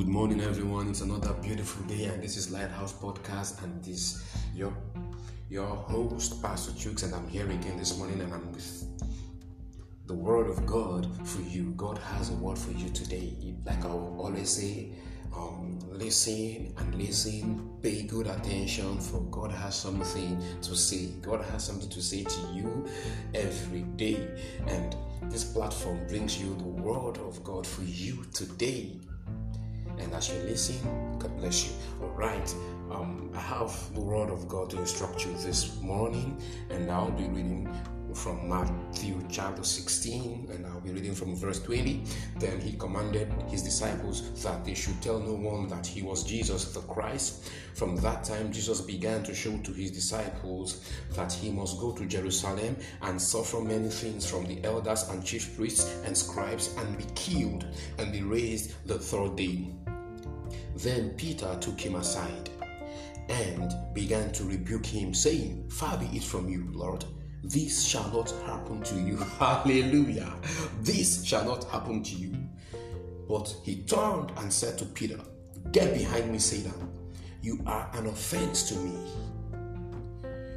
Good morning, everyone. It's another beautiful day, and this is Lighthouse Podcast, and this your your host, Pastor Chooks, and I'm here again this morning, and I'm with the Word of God for you. God has a word for you today. Like I always say, um, listen and listen, pay good attention, for God has something to say. God has something to say to you every day, and this platform brings you the Word of God for you today. And as you listen, God bless you. All right, um, I have the Word of God to instruct you this morning, and I'll be reading from Matthew chapter 16, and I'll be reading from verse 20. Then he commanded his disciples that they should tell no one that he was Jesus the Christ. From that time, Jesus began to show to his disciples that he must go to Jerusalem and suffer many things from the elders and chief priests and scribes and be killed and be raised the third day. Then Peter took him aside and began to rebuke him, saying, Far be it from you, Lord. This shall not happen to you. Hallelujah. This shall not happen to you. But he turned and said to Peter, Get behind me, Satan. You are an offense to me.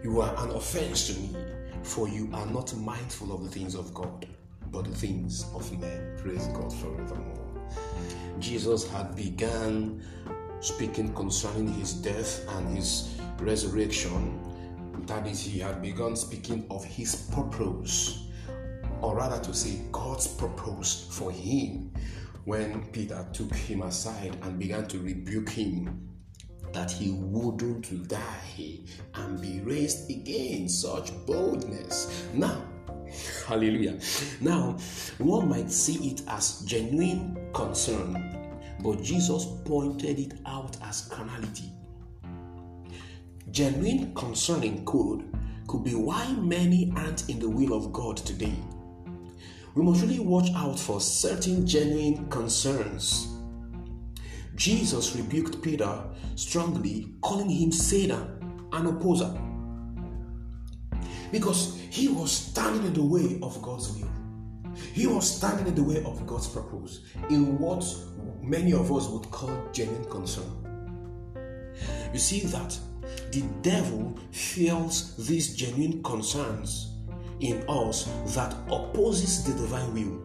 You are an offense to me, for you are not mindful of the things of God, but the things of men. Praise God forevermore. Jesus had begun speaking concerning his death and his resurrection. That is, he had begun speaking of his purpose, or rather to say, God's purpose for him. When Peter took him aside and began to rebuke him that he wouldn't die and be raised again, such boldness. Now, Hallelujah. Now, one might see it as genuine concern, but Jesus pointed it out as carnality. Genuine concern in code could be why many aren't in the will of God today. We must really watch out for certain genuine concerns. Jesus rebuked Peter strongly, calling him Satan, an opposer because he was standing in the way of God's will. He was standing in the way of God's purpose in what many of us would call genuine concern. You see that the devil feels these genuine concerns in us that opposes the divine will.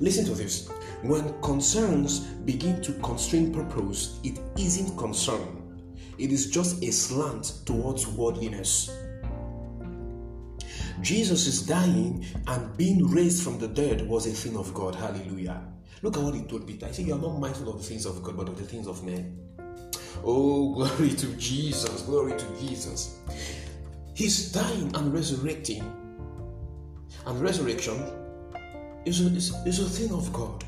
Listen to this. When concerns begin to constrain purpose, it isn't concern. It is just a slant towards worldliness. Jesus is dying and being raised from the dead was a thing of God. Hallelujah. Look at what he told Peter. He said, You are not mindful of the things of God, but of the things of men. Oh, glory to Jesus. Glory to Jesus. He's dying and resurrecting. And resurrection is a, is, is a thing of God.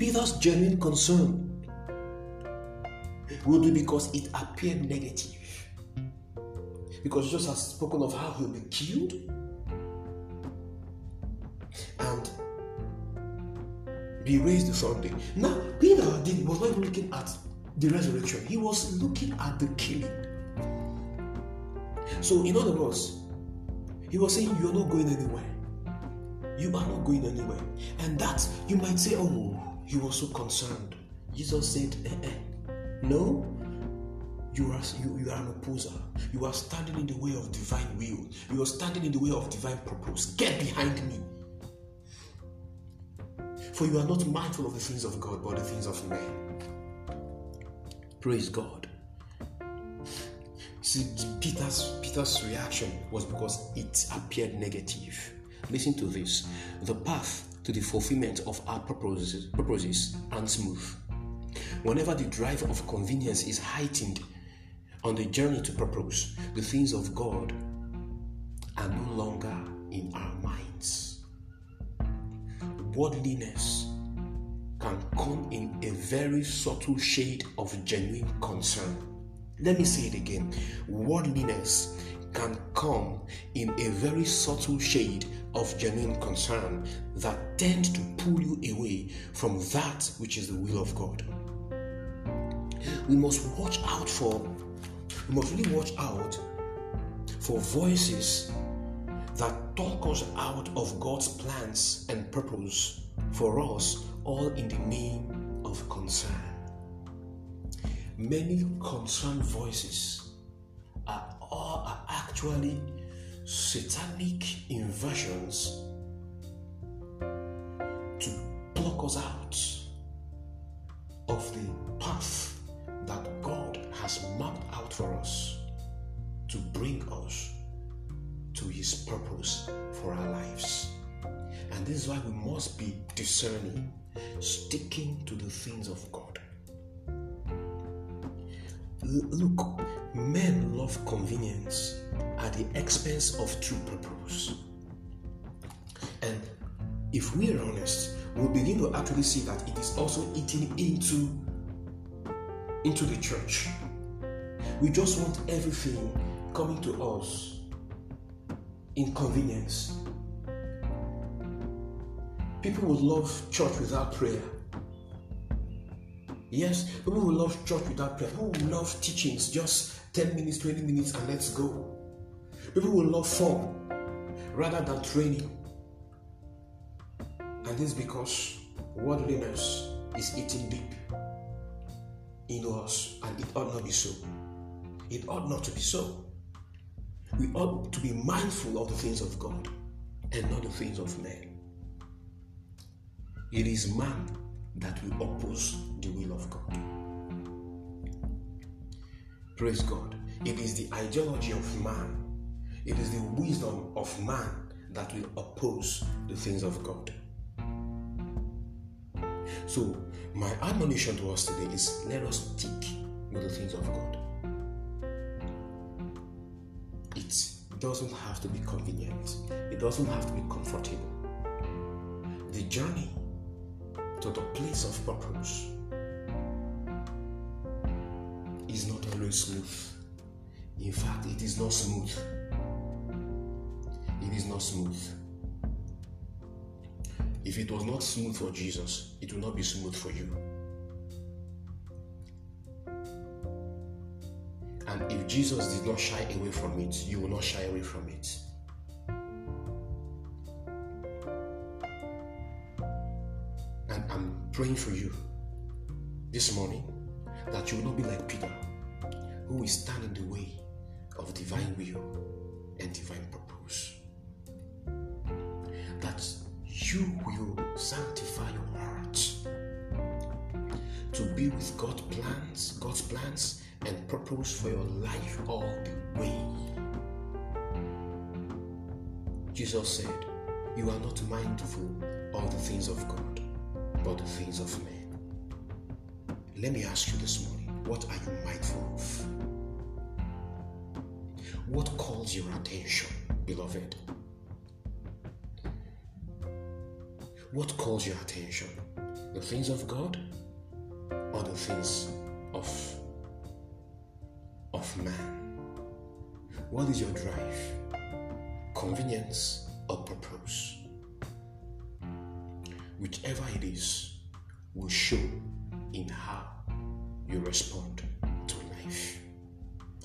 Peter's genuine concern will be because it appeared negative because Jesus has spoken of how he'll be killed and be raised the third day. Now, Peter did, was not looking at the resurrection, he was looking at the killing. So, in other words, he was saying, You're not going anywhere. You are not going anywhere. And that you might say, Oh, he was so concerned. Jesus said, eh, eh. No, you are you, you are an opposer. You are standing in the way of divine will. You are standing in the way of divine purpose. Get behind me. For you are not mindful of the things of God, but the things of men. Praise God. See, Peter's Peter's reaction was because it appeared negative. Listen to this. The path to the fulfillment of our purposes, purposes aren't smooth. Whenever the drive of convenience is heightened on the journey to purpose, the things of God are no longer in our minds. Worldliness can come in a very subtle shade of genuine concern. Let me say it again. Worldliness can come in a very subtle shade of genuine concern that tends to pull you away from that which is the will of God. We must watch out for we must really watch out for voices that talk us out of God's plans and purpose for us, all in the name of concern. Many concerned voices are, are actually satanic inversions to block us out of the path that God has mapped to His purpose for our lives. And this is why we must be discerning, sticking to the things of God. Look, men love convenience at the expense of true purpose. And if we are honest, we'll begin to actually see that it is also eating into, into the church. We just want everything coming to us in convenience. People would love church without prayer. Yes, people will love church without prayer. People will love teachings, just 10 minutes, 20 minutes, and let's go. People will love form rather than training. And this because worldliness is eating deep in us, and it ought not be so. It ought not to be so. We ought to be mindful of the things of God and not the things of men. It is man that will oppose the will of God. Praise God. It is the ideology of man, it is the wisdom of man that will oppose the things of God. So, my admonition to us today is let us stick with the things of God. Doesn't have to be convenient, it doesn't have to be comfortable. The journey to the place of purpose is not always smooth. In fact, it is not smooth. It is not smooth. If it was not smooth for Jesus, it will not be smooth for you. If Jesus did not shy away from it, you will not shy away from it. And I'm praying for you this morning that you will not be like Peter, who will stand in the way of divine will and divine purpose. That you will sanctify your heart to be with God's plans, God's plans and purpose for your life all the way. Jesus said, You are not mindful of the things of God but the things of men. Let me ask you this morning what are you mindful of? What calls your attention, beloved? What calls your attention? The things of God or the things of, of man? What is your drive? Convenience or purpose? whichever it is, will show in how you respond to life.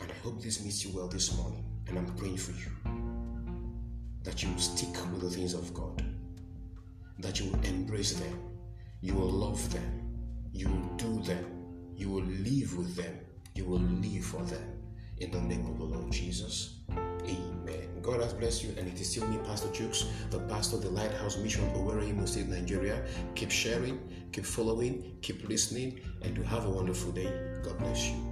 And I hope this meets you well this morning. And I'm praying for you that you will stick with the things of God, that you will embrace them, you will love them, you will do them, you will live with them, you will live for them. In the name of the Lord Jesus. Amen. God has blessed you, and it is still me, Pastor Jukes, the pastor of the Lighthouse Mission, Owerri, Imo State, Nigeria. Keep sharing, keep following, keep listening, and to have a wonderful day. God bless you.